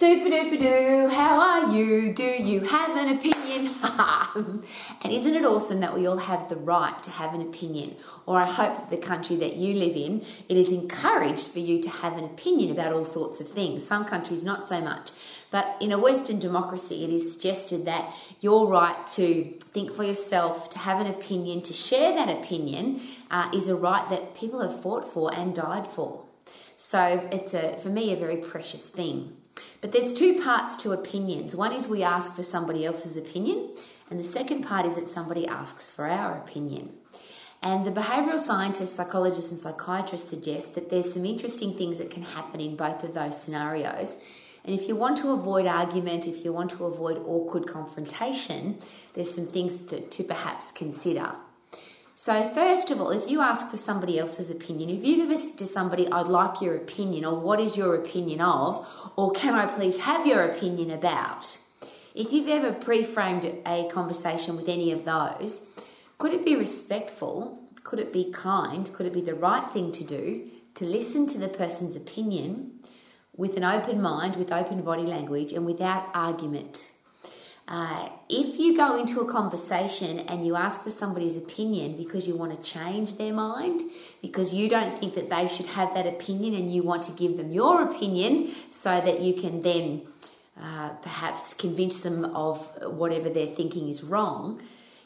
Super duper doo, how are you? Do you have an opinion? and isn't it awesome that we all have the right to have an opinion? Or I hope that the country that you live in, it is encouraged for you to have an opinion about all sorts of things. Some countries, not so much. But in a Western democracy, it is suggested that your right to think for yourself, to have an opinion, to share that opinion, uh, is a right that people have fought for and died for. So it's a, for me a very precious thing. But there's two parts to opinions. One is we ask for somebody else's opinion, and the second part is that somebody asks for our opinion. And the behavioural scientists, psychologists, and psychiatrists suggest that there's some interesting things that can happen in both of those scenarios. And if you want to avoid argument, if you want to avoid awkward confrontation, there's some things to, to perhaps consider. So, first of all, if you ask for somebody else's opinion, if you've ever said to somebody, I'd like your opinion, or what is your opinion of, or can I please have your opinion about? If you've ever pre framed a conversation with any of those, could it be respectful? Could it be kind? Could it be the right thing to do to listen to the person's opinion with an open mind, with open body language, and without argument? Uh, if you go into a conversation and you ask for somebody's opinion because you want to change their mind, because you don't think that they should have that opinion and you want to give them your opinion so that you can then uh, perhaps convince them of whatever they're thinking is wrong,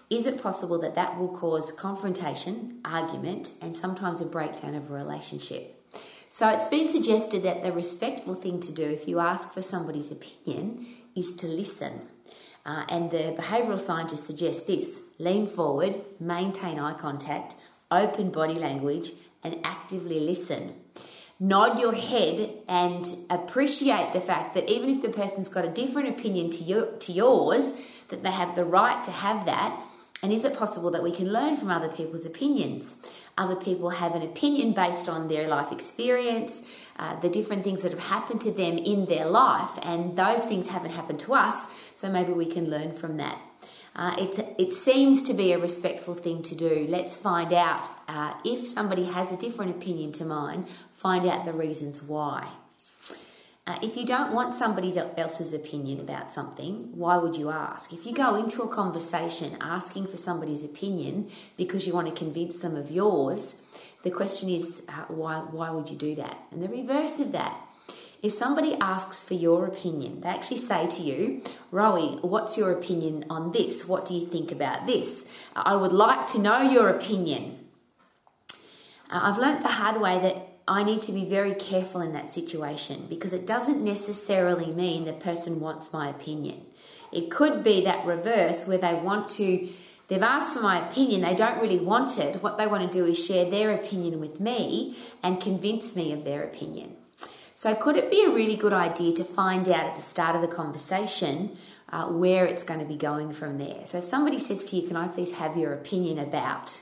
is it possible that that will cause confrontation, argument, and sometimes a breakdown of a relationship? So it's been suggested that the respectful thing to do if you ask for somebody's opinion is to listen uh, and the behavioural scientists suggest this lean forward, maintain eye contact, open body language, and actively listen. Nod your head and appreciate the fact that even if the person's got a different opinion to, you, to yours, that they have the right to have that. And is it possible that we can learn from other people's opinions? Other people have an opinion based on their life experience, uh, the different things that have happened to them in their life, and those things haven't happened to us, so maybe we can learn from that. Uh, it, it seems to be a respectful thing to do. Let's find out uh, if somebody has a different opinion to mine, find out the reasons why. Uh, if you don't want somebody else's opinion about something, why would you ask? If you go into a conversation asking for somebody's opinion because you want to convince them of yours, the question is uh, why, why would you do that? And the reverse of that, if somebody asks for your opinion, they actually say to you, Rowie, what's your opinion on this? What do you think about this? I would like to know your opinion. Uh, I've learnt the hard way that I need to be very careful in that situation because it doesn't necessarily mean the person wants my opinion. It could be that reverse where they want to, they've asked for my opinion, they don't really want it. What they want to do is share their opinion with me and convince me of their opinion. So, could it be a really good idea to find out at the start of the conversation uh, where it's going to be going from there? So, if somebody says to you, Can I please have your opinion about?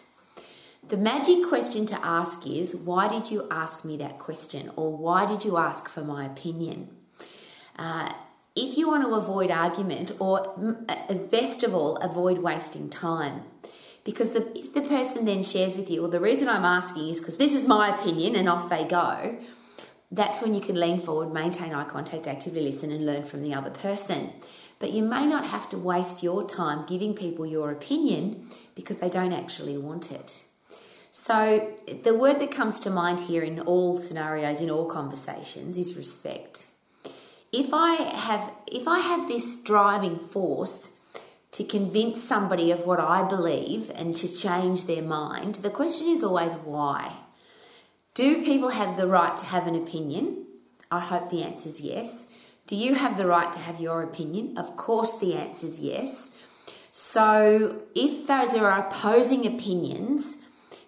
The magic question to ask is why did you ask me that question? Or why did you ask for my opinion? Uh, if you want to avoid argument or uh, best of all avoid wasting time. Because the, if the person then shares with you well the reason i'm asking is because this is my opinion and off they go that's when you can lean forward maintain eye contact actively listen and learn from the other person. But you may not have to waste your time giving people your opinion because they don't actually want it so, the word that comes to mind here in all scenarios, in all conversations, is respect. If I have, if I have this driving force to convince somebody of what I believe and to change their mind, the question is always why. Do people have the right to have an opinion? I hope the answer is yes. Do you have the right to have your opinion? Of course, the answer is yes. So, if those are opposing opinions,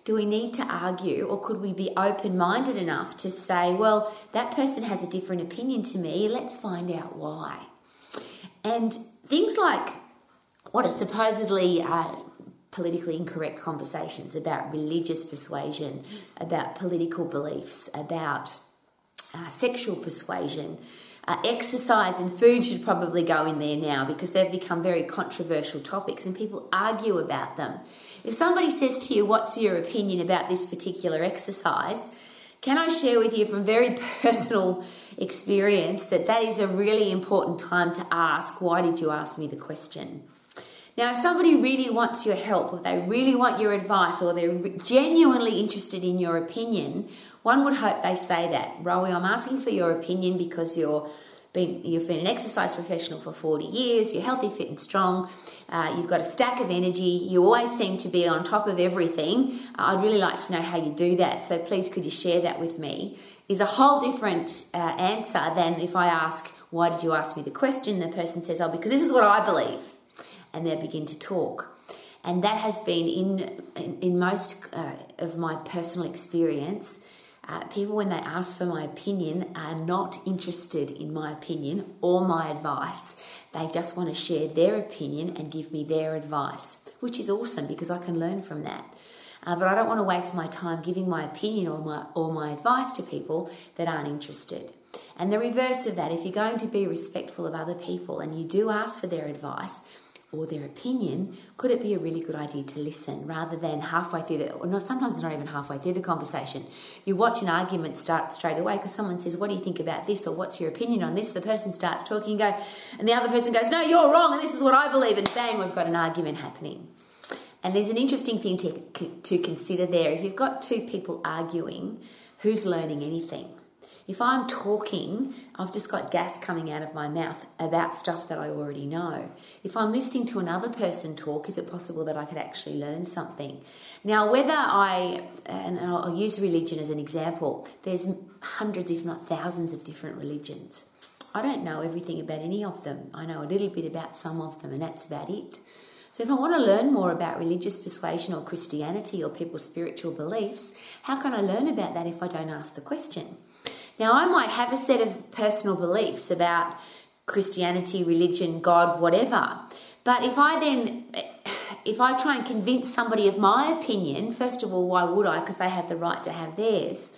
do we need to argue or could we be open minded enough to say, well, that person has a different opinion to me, let's find out why? And things like what are supposedly uh, politically incorrect conversations about religious persuasion, about political beliefs, about uh, sexual persuasion. Uh, exercise and food should probably go in there now because they've become very controversial topics and people argue about them. If somebody says to you, What's your opinion about this particular exercise? can I share with you from very personal experience that that is a really important time to ask, why did you ask me the question? Now, if somebody really wants your help, or they really want your advice, or they're genuinely interested in your opinion, one would hope they say that. Rowie, I'm asking for your opinion because you're been, you've been an exercise professional for 40 years, you're healthy, fit, and strong, uh, you've got a stack of energy, you always seem to be on top of everything. Uh, I'd really like to know how you do that, so please could you share that with me? Is a whole different uh, answer than if I ask, Why did you ask me the question? The person says, Oh, because this is what I believe. And they begin to talk. And that has been in, in, in most uh, of my personal experience uh, people, when they ask for my opinion, are not interested in my opinion or my advice. They just want to share their opinion and give me their advice, which is awesome because I can learn from that. Uh, but I don't want to waste my time giving my opinion or my, or my advice to people that aren't interested. And the reverse of that, if you're going to be respectful of other people and you do ask for their advice, or their opinion, could it be a really good idea to listen rather than halfway through the, or not, sometimes it's not even halfway through the conversation. You watch an argument start straight away because someone says, What do you think about this? or What's your opinion on this? The person starts talking, and go, and the other person goes, No, you're wrong, and this is what I believe, and bang, we've got an argument happening. And there's an interesting thing to, to consider there. If you've got two people arguing, who's learning anything? If I'm talking, I've just got gas coming out of my mouth about stuff that I already know. If I'm listening to another person talk, is it possible that I could actually learn something? Now, whether I, and I'll use religion as an example, there's hundreds, if not thousands, of different religions. I don't know everything about any of them. I know a little bit about some of them, and that's about it. So, if I want to learn more about religious persuasion or Christianity or people's spiritual beliefs, how can I learn about that if I don't ask the question? Now, I might have a set of personal beliefs about Christianity, religion, God, whatever. But if I then, if I try and convince somebody of my opinion, first of all, why would I? Because they have the right to have theirs.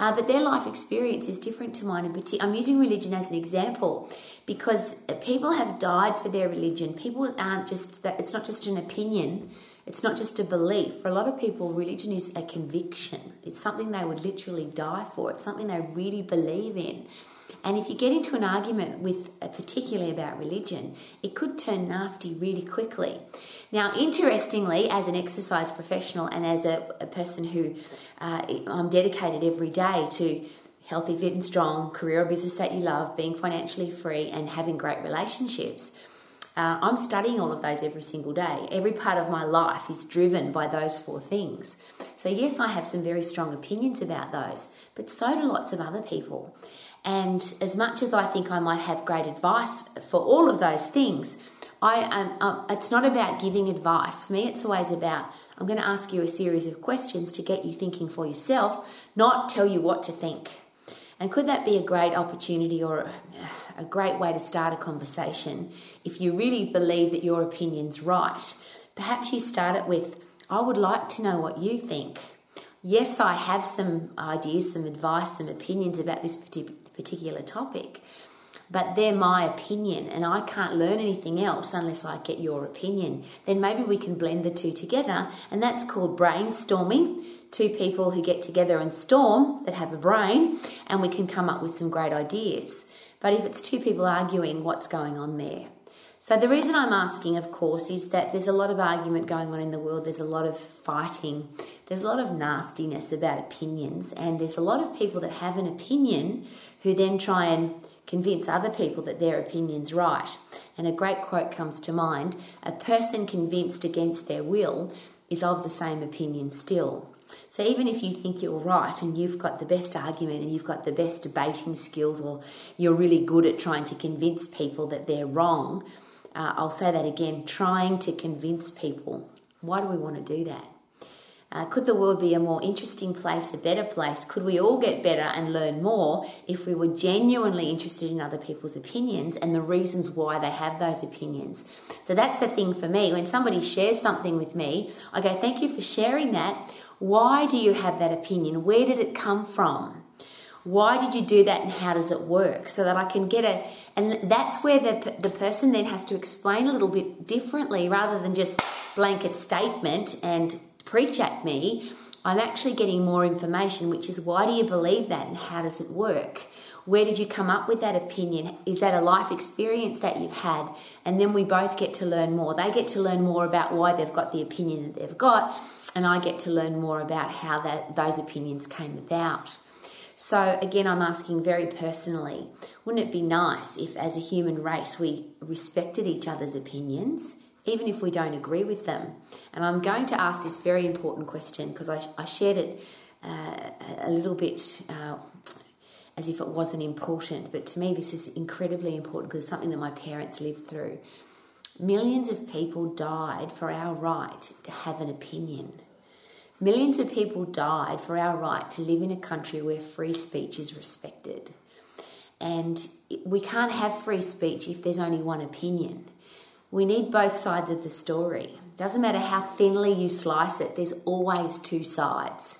Uh, but their life experience is different to mine. I'm using religion as an example because people have died for their religion. People aren't just that. It's not just an opinion. It's not just a belief. For a lot of people, religion is a conviction. It's something they would literally die for. It's something they really believe in. And if you get into an argument with, uh, particularly about religion, it could turn nasty really quickly. Now, interestingly, as an exercise professional and as a, a person who uh, I'm dedicated every day to healthy, fit, and strong, career or business that you love, being financially free, and having great relationships. Uh, I'm studying all of those every single day. Every part of my life is driven by those four things. So, yes, I have some very strong opinions about those, but so do lots of other people. And as much as I think I might have great advice for all of those things, I um, um, it's not about giving advice. For me, it's always about I'm going to ask you a series of questions to get you thinking for yourself, not tell you what to think. And could that be a great opportunity or uh, a great way to start a conversation if you really believe that your opinion's right? Perhaps you start it with, I would like to know what you think. Yes, I have some ideas, some advice, some opinions about this particular topic, but they're my opinion and I can't learn anything else unless I get your opinion. Then maybe we can blend the two together, and that's called brainstorming two people who get together and storm that have a brain, and we can come up with some great ideas. But if it's two people arguing, what's going on there? So, the reason I'm asking, of course, is that there's a lot of argument going on in the world, there's a lot of fighting, there's a lot of nastiness about opinions, and there's a lot of people that have an opinion who then try and convince other people that their opinion's right. And a great quote comes to mind a person convinced against their will is of the same opinion still. So even if you think you're right and you've got the best argument and you've got the best debating skills or you're really good at trying to convince people that they're wrong, uh, I'll say that again trying to convince people. Why do we want to do that? Uh, could the world be a more interesting place, a better place? Could we all get better and learn more if we were genuinely interested in other people's opinions and the reasons why they have those opinions? So that's the thing for me. When somebody shares something with me, I go, Thank you for sharing that. Why do you have that opinion? Where did it come from? Why did you do that and how does it work? So that I can get a, and that's where the, the person then has to explain a little bit differently rather than just blanket statement and preach at me. I'm actually getting more information, which is why do you believe that and how does it work? Where did you come up with that opinion? Is that a life experience that you've had? And then we both get to learn more. They get to learn more about why they've got the opinion that they've got, and I get to learn more about how that those opinions came about. So again, I'm asking very personally, wouldn't it be nice if as a human race we respected each other's opinions, even if we don't agree with them? And I'm going to ask this very important question because I, I, shared it uh, a little bit uh, as if it wasn't important. But to me, this is incredibly important because it's something that my parents lived through. Millions of people died for our right to have an opinion. Millions of people died for our right to live in a country where free speech is respected. And we can't have free speech if there's only one opinion. We need both sides of the story. Doesn't matter how thinly you slice it, there's always two sides.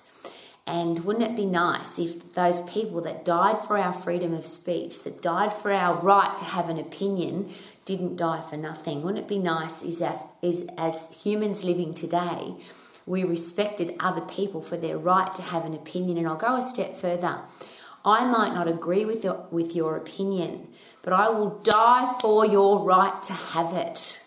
And wouldn't it be nice if those people that died for our freedom of speech, that died for our right to have an opinion, didn't die for nothing? Wouldn't it be nice is, as humans living today, we respected other people for their right to have an opinion? And I'll go a step further. I might not agree with your, with your opinion, but I will die for your right to have it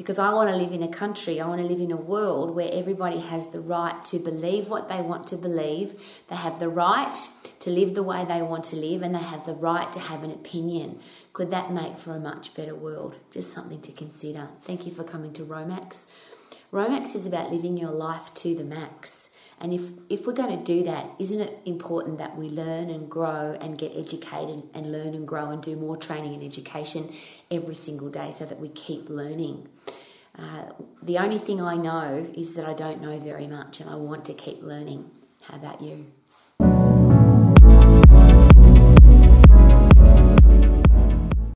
because I want to live in a country, I want to live in a world where everybody has the right to believe what they want to believe, they have the right to live the way they want to live, and they have the right to have an opinion. Could that make for a much better world? Just something to consider. Thank you for coming to Romax. Romax is about living your life to the max. And if, if we're going to do that, isn't it important that we learn and grow and get educated and learn and grow and do more training and education every single day so that we keep learning? Uh, the only thing I know is that I don't know very much and I want to keep learning. How about you?